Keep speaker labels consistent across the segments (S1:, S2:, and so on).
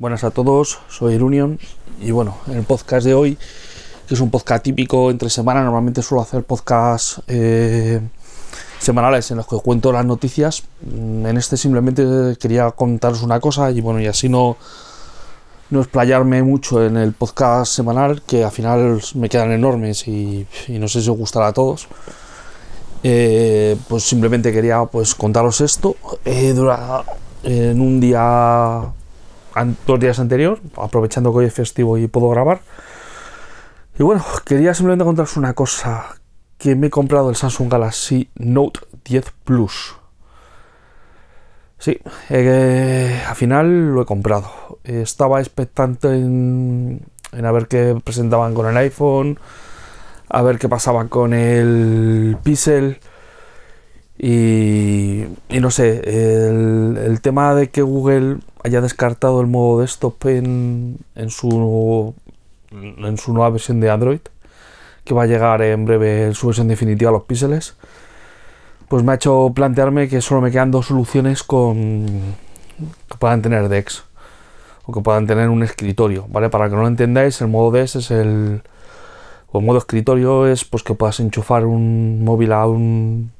S1: Buenas a todos, soy Irunion y bueno, en el podcast de hoy, que es un podcast típico entre semana, normalmente suelo hacer podcasts eh, semanales en los que cuento las noticias. Mm, en este simplemente quería contaros una cosa y bueno, y así no, no explayarme mucho en el podcast semanal, que al final me quedan enormes y, no sé si os gustará a todos. Eh, pues simplemente quería pues contaros esto. Eh, en un día dos días anterior, aprovechando que hoy es festivo y puedo grabar. Y bueno, quería simplemente contaros una cosa, que me he comprado el Samsung Galaxy Note 10 Plus. Sí, eh, al final lo he comprado. Estaba expectante en, en a ver qué presentaban con el iPhone, a ver qué pasaba con el Pixel. Y, y no sé, el, tema de que Google haya descartado el modo desktop en, en, su, en su nueva versión de Android, que va a llegar en breve su versión definitiva a los píxeles, pues me ha hecho plantearme que solo me quedan dos soluciones con que puedan tener DeX o que puedan tener un escritorio, ¿vale? Para que no lo entendáis, el modo DeX es el o el modo escritorio es pues que puedas enchufar un móvil a un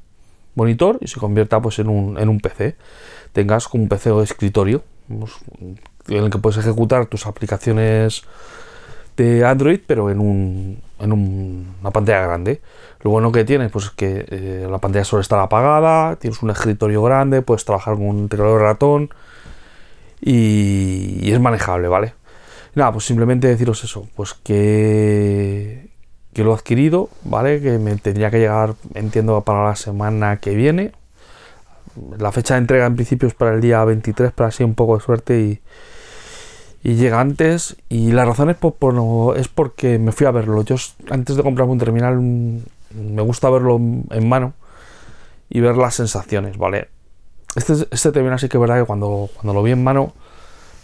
S1: monitor y se convierta pues en un, en un PC. Tengas como un PC o escritorio, en el que puedes ejecutar tus aplicaciones de Android, pero en, un, en una pantalla grande. Lo bueno que tienes, pues es que eh, la pantalla solo está apagada, tienes un escritorio grande, puedes trabajar con un teclado de ratón y, es manejable, ¿vale? Nada, pues simplemente deciros eso, pues que, que lo he adquirido, ¿vale? Que me tendría que llegar, entiendo, para la semana que viene, la fecha de entrega en principio es para el día 23, para así un poco de suerte y, llega antes. Y la razón es porque me fui a verlo. Yo antes de comprarme un terminal mm, me gusta verlo en mano y ver las sensaciones, ¿vale? Este, este terminal sí que es verdad que cuando, cuando lo vi en mano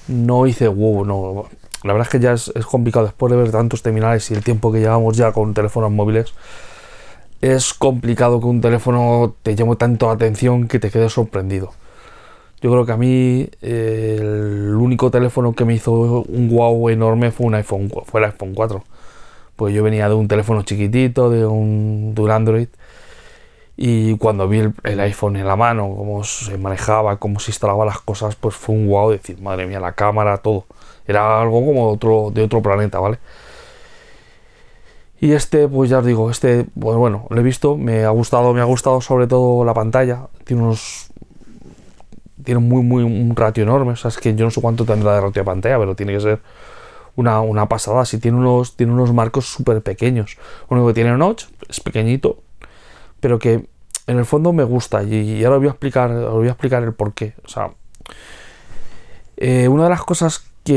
S1: no hice wow, no. La verdad es que ya es, es complicado después de ver tantos terminales y el tiempo que llevamos ya con teléfonos móviles es complicado que un teléfono te llame tanto la atención que te quedes sorprendido. Yo creo que a mí el único teléfono que me hizo un wow enorme fue un iPhone, fue el iPhone 4. Pues yo venía de un teléfono chiquitito, de un, de Android, y cuando vi el, iPhone en la mano, cómo se manejaba, cómo se instalaban las cosas, pues fue un wow decir, madre mía, la cámara, todo. Era algo como de otro planeta, ¿vale? Y este, pues ya os digo, este, pues bueno, lo he visto, me ha gustado, me ha gustado sobre todo la pantalla. Tiene unos. Tiene muy, muy, un ratio enorme. O sea, es que yo no sé cuánto tendrá de ratio de pantalla, pero tiene que ser una, una pasada. Si tiene unos, tiene unos marcos súper pequeños. Lo único que tiene notch, es pequeñito, pero que en el fondo me gusta. Y, ahora os voy a explicar, os voy a explicar el porqué. O sea, eh, una de las cosas que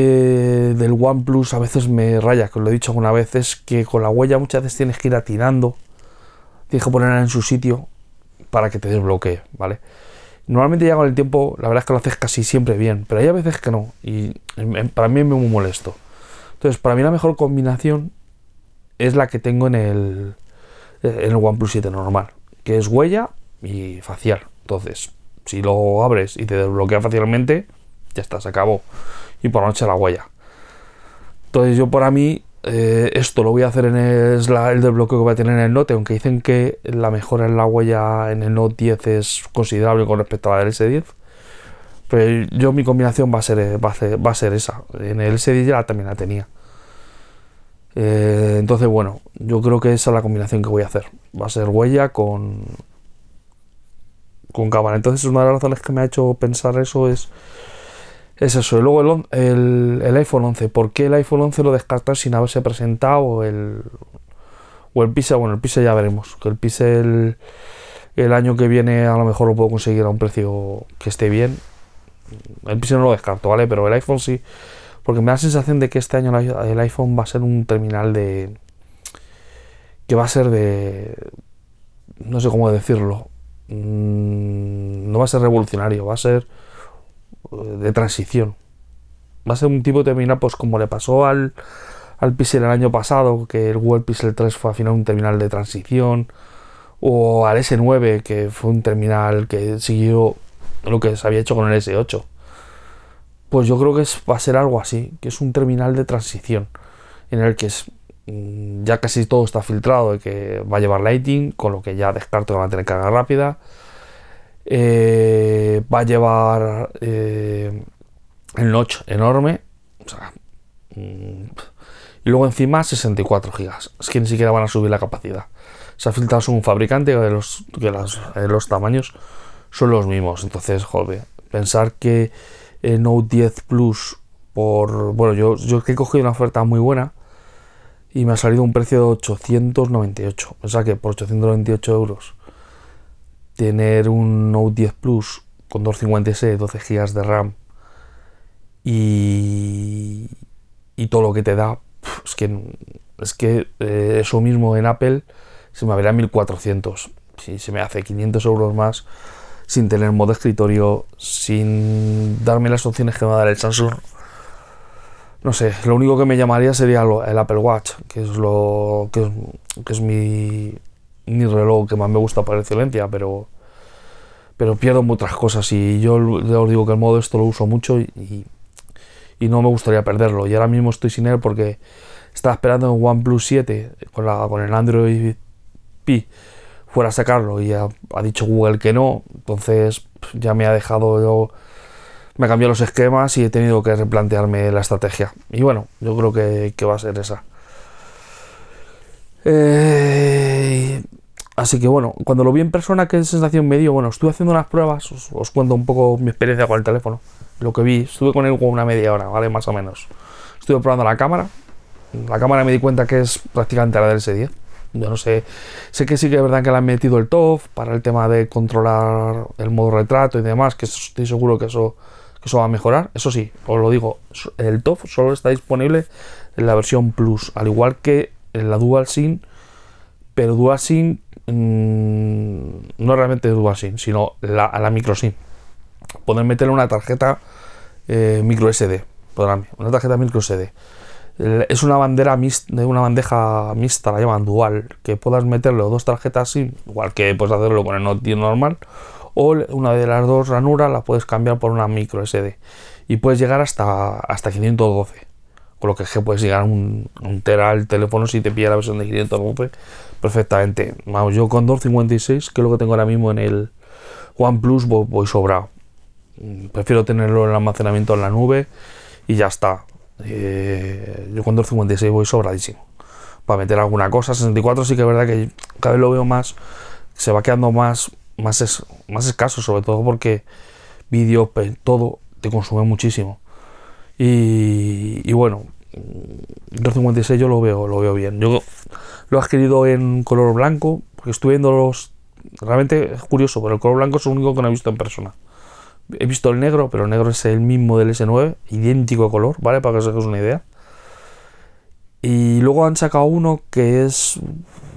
S1: del OnePlus a veces me raya, que os lo he dicho alguna vez, es que con la huella muchas veces tienes que ir atinando, tienes que ponerla en su sitio para que te desbloquee, ¿vale? Normalmente ya con el tiempo, la verdad es que lo haces casi siempre bien, pero hay a veces que no, y para mí es muy molesto. Entonces, para mí la mejor combinación es la que tengo en el, en el OnePlus 7 normal, que es huella y facial. Entonces, si lo abres y te desbloquea fácilmente, ya está, se acabó y por la noche la huella. Entonces yo para mí eh, esto lo voy a hacer en el, desbloqueo que voy a tener en el Note, aunque dicen que la mejora en la huella en el Note 10 es considerable con respecto a la del S10. Pero yo mi combinación va a ser, va a ser, esa. En el S10 ya también la tenía. Eh, entonces, bueno, yo creo que esa es la combinación que voy a hacer. Va a ser huella con, con cámara. Entonces, una de las razones que me ha hecho pensar eso es es eso. Y luego el, el, iPhone 11. ¿Por qué el iPhone 11 lo descartar sin haberse presentado? El, o el Pixel, bueno, el Pixel ya veremos. Que el Pixel el año que viene a lo mejor lo puedo conseguir a un precio que esté bien. El Pixel no lo descarto, ¿vale? Pero el iPhone sí. Porque me da la sensación de que este año el iPhone va a ser un terminal de... que va a ser de... no sé cómo decirlo. Mm, no va a ser revolucionario, va a ser de transición. Va a ser un tipo de terminal, pues como le pasó al, al Pixel el año pasado, que el Google Pixel 3 fue al final un terminal de transición, o al S9, que fue un terminal que siguió lo que se había hecho con el S8. Pues yo creo que es, va a ser algo así, que es un terminal de transición, en el que es, mm, ya casi todo está filtrado de que va a llevar Lighting, con lo que ya descarto que va a tener carga rápida. Eh, va a llevar eh, el notch enorme. Mm, y luego encima 64 GB. Es que ni siquiera van a subir la capacidad. Se ha filtrado un fabricante que los, que los tamaños son los mismos. Entonces, joder, pensar que el Note 10 Plus por... Bueno, yo, yo he cogido una oferta muy buena y me ha salido un precio de 898. O sea que por 898 euros tener un Note 10 Plus con 256, 12 GB de RAM y, y todo lo que te da, es que, es que eh, eso mismo en Apple se me verá 1400. Si se me hace 500 euros más sin tener modo escritorio, sin darme las opciones que me va a dar el Samsung. No sé, lo único que me llamaría sería el Apple Watch, que es lo que es, mi, mi reloj que más me gusta por excelencia, pero pero pierdo muchas cosas y yo os digo que el modo esto lo uso mucho y, y no me gustaría perderlo. Y ahora mismo estoy sin él porque estaba esperando en OnePlus 7 con, la, con el Android P fuera a sacarlo y ha, dicho Google que no. Entonces ya me ha dejado yo, me cambió los esquemas y he tenido que replantearme la estrategia. Y bueno, yo creo que, va a ser esa. Eh, así que bueno, cuando lo vi en persona, ¿qué sensación me dio? Bueno, estuve haciendo unas pruebas, os, os cuento un poco mi experiencia con el teléfono lo que vi, estuve con él una media hora, ¿vale? Más o menos. Estuve probando la cámara. La cámara me di cuenta que es prácticamente la del S10. Yo no sé, sé que sí que es verdad que le han metido el TOF para el tema de controlar el modo retrato y demás, que estoy seguro que eso, que eso va a mejorar. Eso sí, os lo digo, el TOF solo está disponible en la versión Plus, al igual que en la Dual SIM, pero Dual SIM mmm, no realmente Dual SIM, sino la, la micro SIM poder meterle una tarjeta eh, micro SD, una tarjeta micro SD. Es una bandera de una bandeja mixta, la llaman dual, que puedas meterle dos tarjetas SIM, igual que puedes hacerlo con el Note normal, o una de las dos ranuras la puedes cambiar por una micro SD y puedes llegar hasta, hasta 512 con lo que es que puedes llegar a un, un el teléfono si te pilla la versión de 512 perfectamente. yo con 256, que es lo que tengo ahora mismo en el OnePlus, voy sobrado. Mm, prefiero tenerlo en el almacenamiento en la nube y ya está. Eh, yo con 256 voy sobradísimo. Para meter alguna cosa, 64 sí que es verdad que cada vez lo veo más, se va quedando más, más, es, más escaso, sobre todo porque vídeo, todo te consume muchísimo. Y, bueno, 256 mm, yo lo veo, lo veo bien. Yo lo he adquirido en color blanco, porque estuve viendo los. Realmente es curioso, pero el color blanco es el único que no he visto en persona. He visto el negro, pero el negro es el mismo del S9, idéntico color, ¿vale? Para que os hagáis una idea. Y luego han sacado uno que es.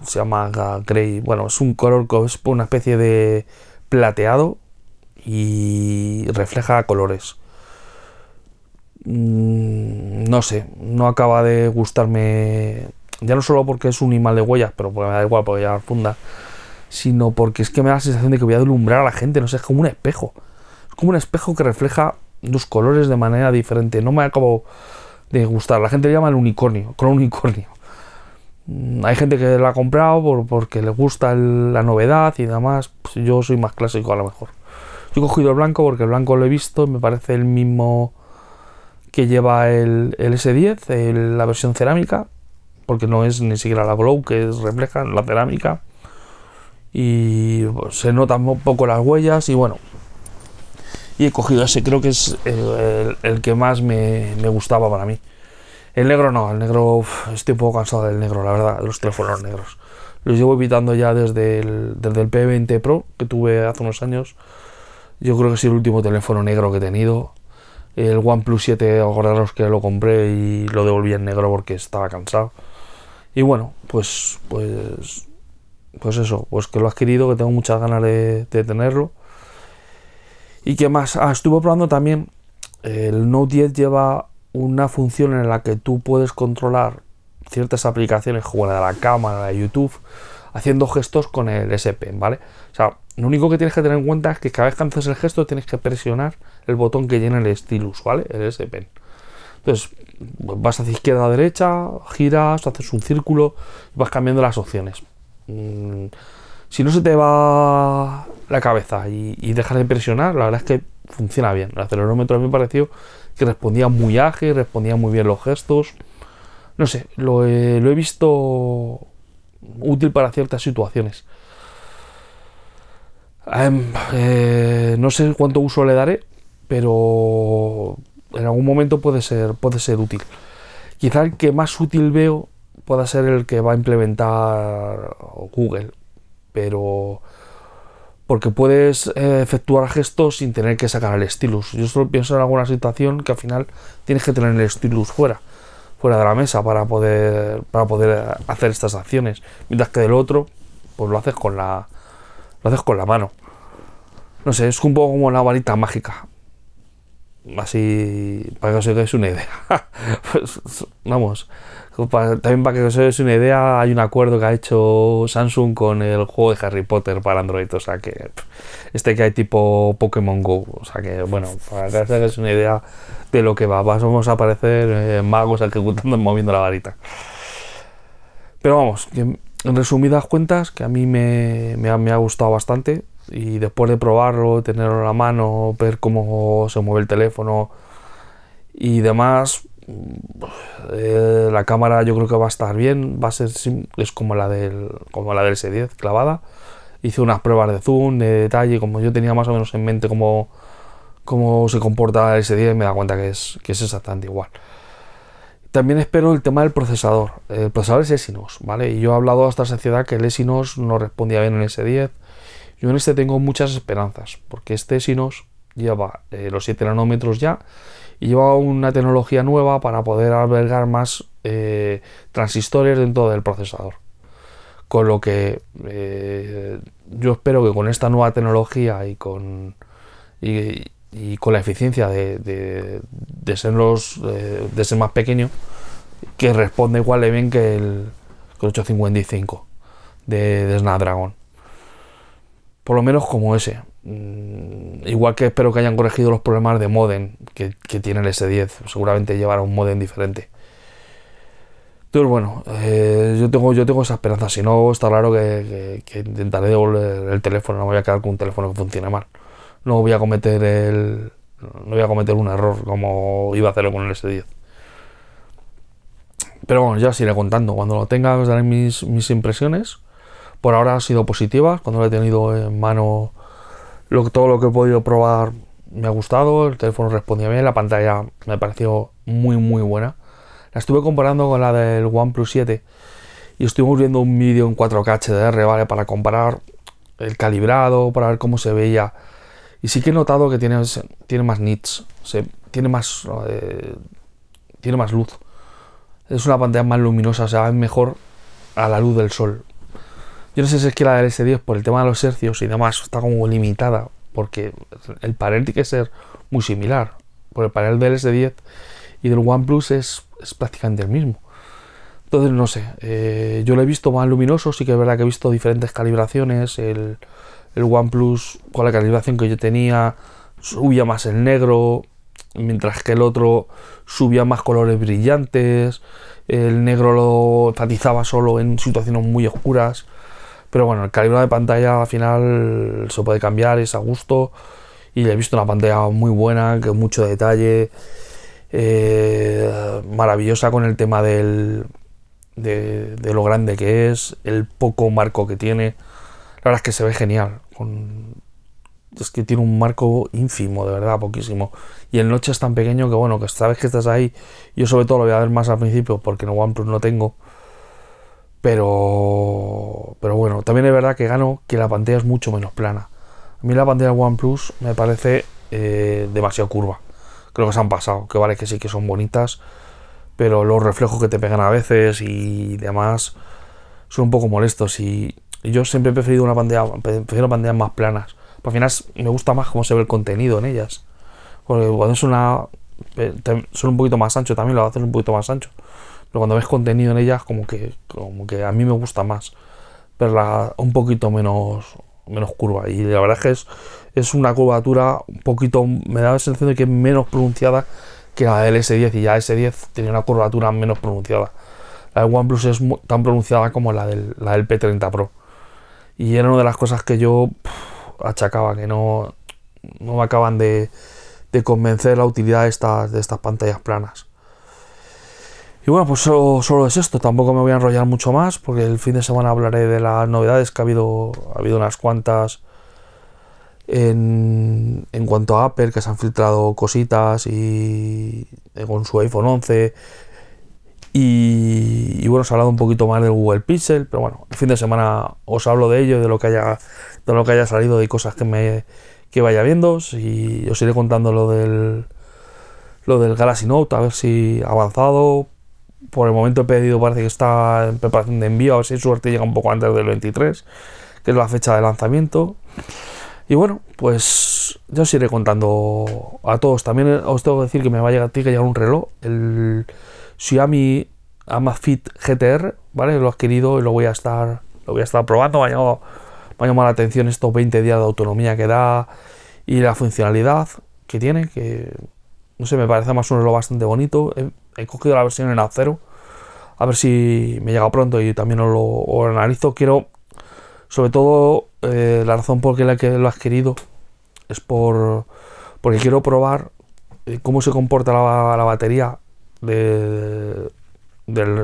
S1: Se llama Grey. Bueno, es un color que es una especie de plateado y refleja colores. Mm, no sé, no acaba de gustarme. Ya no solo porque es un animal de huellas, pero porque me da igual porque ya funda. Sino porque es que me da la sensación de que voy a deslumbrar a la gente, no sé, es como un espejo como un espejo que refleja los colores de manera diferente. No me acabo de gustar. La gente llama el unicornio, con unicornio. Mm, hay gente que la ha comprado porque le gusta la novedad y demás. Pues yo soy más clásico a lo mejor. Yo he cogido el blanco porque el blanco lo he visto me parece el mismo que lleva el, S10, la versión cerámica, porque no es ni siquiera la Glow que es refleja la cerámica. Y pues, se notan un poco las huellas y bueno, y he cogido ese, creo que es el, que más me, gustaba para mí. El negro no, el negro estoy un poco cansado del negro, la verdad, de los teléfonos negros. Los llevo evitando ya desde el, desde el P20 Pro que tuve hace unos años. Yo creo que es el último teléfono negro que he tenido. El OnePlus 7, acordaros que lo compré y lo devolví en negro porque estaba cansado. Y bueno, pues, pues, pues eso, pues que lo he adquirido, que tengo muchas ganas de tenerlo ¿Y qué más? Ah, estuve probando también. El Note 10 lleva una función en la que tú puedes controlar ciertas aplicaciones como la de la cámara, de YouTube, haciendo gestos con el S Pen, ¿vale? O sea, lo único que tienes que tener en cuenta es que cada vez que haces el gesto tienes que presionar el botón que llena el stylus, ¿vale? El S Pen. Entonces, vas hacia izquierda a derecha, giras, haces un círculo vas cambiando las opciones. Mm, si no se te va la cabeza y, dejas de presionar, la verdad es que funciona bien. El acelerómetro a mí me pareció que respondía muy ágil, respondía muy bien los gestos. No sé, lo he, visto útil para ciertas situaciones. Eh, no sé cuánto uso le daré, pero en algún momento puede ser, puede ser útil. Quizá el que más útil veo pueda ser el que va a implementar Google, pero porque puedes eh, efectuar gestos sin tener que sacar el stylus. Yo solo pienso en alguna situación que al final tienes que tener el stylus fuera, fuera de la mesa para poder, para poder hacer estas acciones, mientras que del otro, pues lo haces con la, lo haces con la mano. No sé, es un poco como la varita mágica. Así, para que os hagáis una idea. pues, vamos, también para que os hagáis una idea, hay un acuerdo que ha hecho Samsung con el juego de Harry Potter para Android. O sea que este que hay tipo Pokémon Go. O sea que, bueno, para que os hagáis una idea de lo que va. Vamos a aparecer eh, magos ejecutando moviendo la varita. Pero vamos, en resumidas cuentas, que a mí me, ha, gustado bastante y después de probarlo, tenerlo en la mano, ver cómo se mueve el teléfono y demás, eh, la cámara yo creo que va a estar bien, va a ser es como la del como la del S10 clavada. Hice unas pruebas de zoom, de detalle, como yo tenía más o menos en mente cómo, cómo se comporta el S10, me da cuenta que es, que es exactamente igual. También espero el tema del procesador. El procesador es Exynos, ¿vale? Y yo he hablado hasta saciedad que el Exynos no respondía bien en S10. Yo en este tengo muchas esperanzas, porque este Exynos lleva eh, los 7 nanómetros ya y lleva una tecnología nueva para poder albergar más eh, transistores dentro del procesador. Con lo que eh, yo espero que con esta nueva tecnología y con, y con la eficiencia de, de, ser, los, de ser más pequeño, que responde igual de bien que el, 855 de, de, Snapdragon. Por lo menos como ese. Mm, igual que espero que hayan corregido los problemas de modem que, tiene el S10. Seguramente llevará un modem diferente. Entonces, bueno, eh, yo, tengo, yo tengo esa esperanza. Si no, está claro que, intentaré devolver el teléfono. No voy a quedar con un teléfono que funcione mal no voy a cometer el no voy a cometer un error como iba a hacerlo con el S10 pero bueno ya os iré contando cuando lo tenga os daré mis, mis impresiones por ahora ha sido positiva cuando lo he tenido en mano lo, todo lo que he podido probar me ha gustado el teléfono respondía bien la pantalla me pareció muy muy buena la estuve comparando con la del OnePlus 7 y estuvimos viendo un vídeo en 4K HDR vale para comparar el calibrado para ver cómo se veía y sí que he notado que tiene, tiene más nits, tiene, más, eh, tiene más luz. Es una pantalla más luminosa, o sea, mejor a la luz del sol. Yo no sé si es que la del S10 por el tema de los hercios y demás está como limitada, porque el panel tiene que ser muy similar. Por el panel del S10 y del OnePlus es, es prácticamente el mismo. Entonces, no sé, eh, yo lo he visto más luminoso, sí que es verdad que he visto diferentes calibraciones, el, el OnePlus con la calibración que yo tenía subía más el negro, mientras que el otro subía más colores brillantes, el negro lo enfatizaba solo en situaciones muy oscuras, pero bueno, el calibrado de pantalla al final se puede cambiar, es a gusto, y he visto una pantalla muy buena, que mucho detalle, eh, maravillosa con el tema del, de, de lo grande que es, el poco marco que tiene, la verdad es que se ve genial. Es que tiene un marco ínfimo, de verdad, poquísimo. Y el noche es tan pequeño que, bueno, que sabes que estás ahí. Yo, sobre todo, lo voy a ver más al principio porque en OnePlus no tengo. Pero, pero bueno, también es verdad que gano que la pantalla es mucho menos plana. A mí la pantalla OnePlus me parece eh, demasiado curva. Creo que se han pasado. Que vale que sí que son bonitas, pero los reflejos que te pegan a veces y demás son un poco molestos. Y yo siempre he preferido una pantalla, prefiero pantallas más planas. Porque al final me gusta más cómo se ve el contenido en ellas. Porque cuando es una. Son un poquito más ancho también, lo haces un poquito más ancho. Pero cuando ves contenido en ellas, como que, como que a mí me gusta más. verla un poquito menos, menos curva. Y la verdad es que es, es una curvatura un poquito, me da la sensación de que es menos pronunciada que la del S10 y ya S10 tenía una curvatura menos pronunciada. La del OnePlus es tan pronunciada como la del, la del P30 Pro. Y era una de las cosas que yo achacaba, que no, no me acaban de, de convencer la utilidad de estas, de estas pantallas planas. Y bueno, pues solo, es esto, tampoco me voy a enrollar mucho más, porque el fin de semana hablaré de las novedades, que ha habido, ha habido unas cuantas en, en cuanto a Apple, que se han filtrado cositas y con su iPhone 11. Y, bueno, se ha hablado un poquito más del Google Pixel, pero bueno, el fin de semana os hablo de ello, de lo que haya, de lo que haya salido, de cosas que me que vaya viendo, y os iré contando lo del lo del Galaxy Note, a ver si ha avanzado. Por el momento he pedido, parece que está en preparación de envío, a ver si suerte llega un poco antes del 23, que es la fecha de lanzamiento. Y bueno, pues ya os iré contando a todos. También os tengo que decir que me va a llegar, tiene que llegar un reloj, el Xiaomi Amazfit GTR, ¿vale? Lo he adquirido y lo voy a estar, lo voy a estar probando. Me ha me ha llamado la atención estos 20 días de autonomía que da y la funcionalidad que tiene, que no sé, me parece más un reloj bastante bonito. He, cogido la versión en A0, a ver si me llega pronto y también os lo, analizo. Quiero, sobre todo, eh, la razón por la que lo he adquirido es por porque quiero probar eh, cómo se comporta la, batería del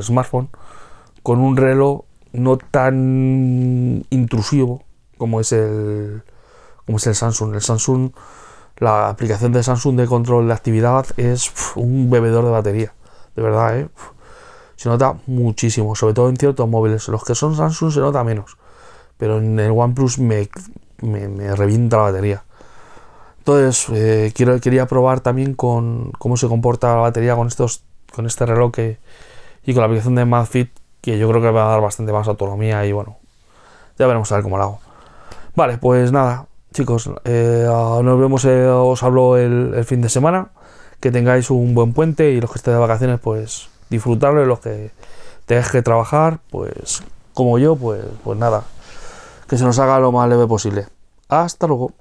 S1: smartphone con un reloj no tan intrusivo como es el como es el Samsung. El Samsung, la aplicación de Samsung de control de actividad es un bebedor de batería, de verdad, ¿eh? se nota muchísimo, sobre todo en ciertos móviles. Los que son Samsung se nota menos, pero en el OnePlus me, me, revienta la batería. Entonces, eh, quiero, quería probar también con cómo se comporta la batería con estos con este reloj y con la aplicación de MadFit que yo creo que va a dar bastante más autonomía y bueno, ya veremos a ver cómo lo hago. Vale, pues nada, chicos, eh, nos vemos, os hablo el, fin de semana, que tengáis un buen puente y los que estéis de vacaciones, pues disfrutarlo y los que tengáis que trabajar, pues como yo, pues, pues nada, que se nos haga lo más leve posible. Hasta luego.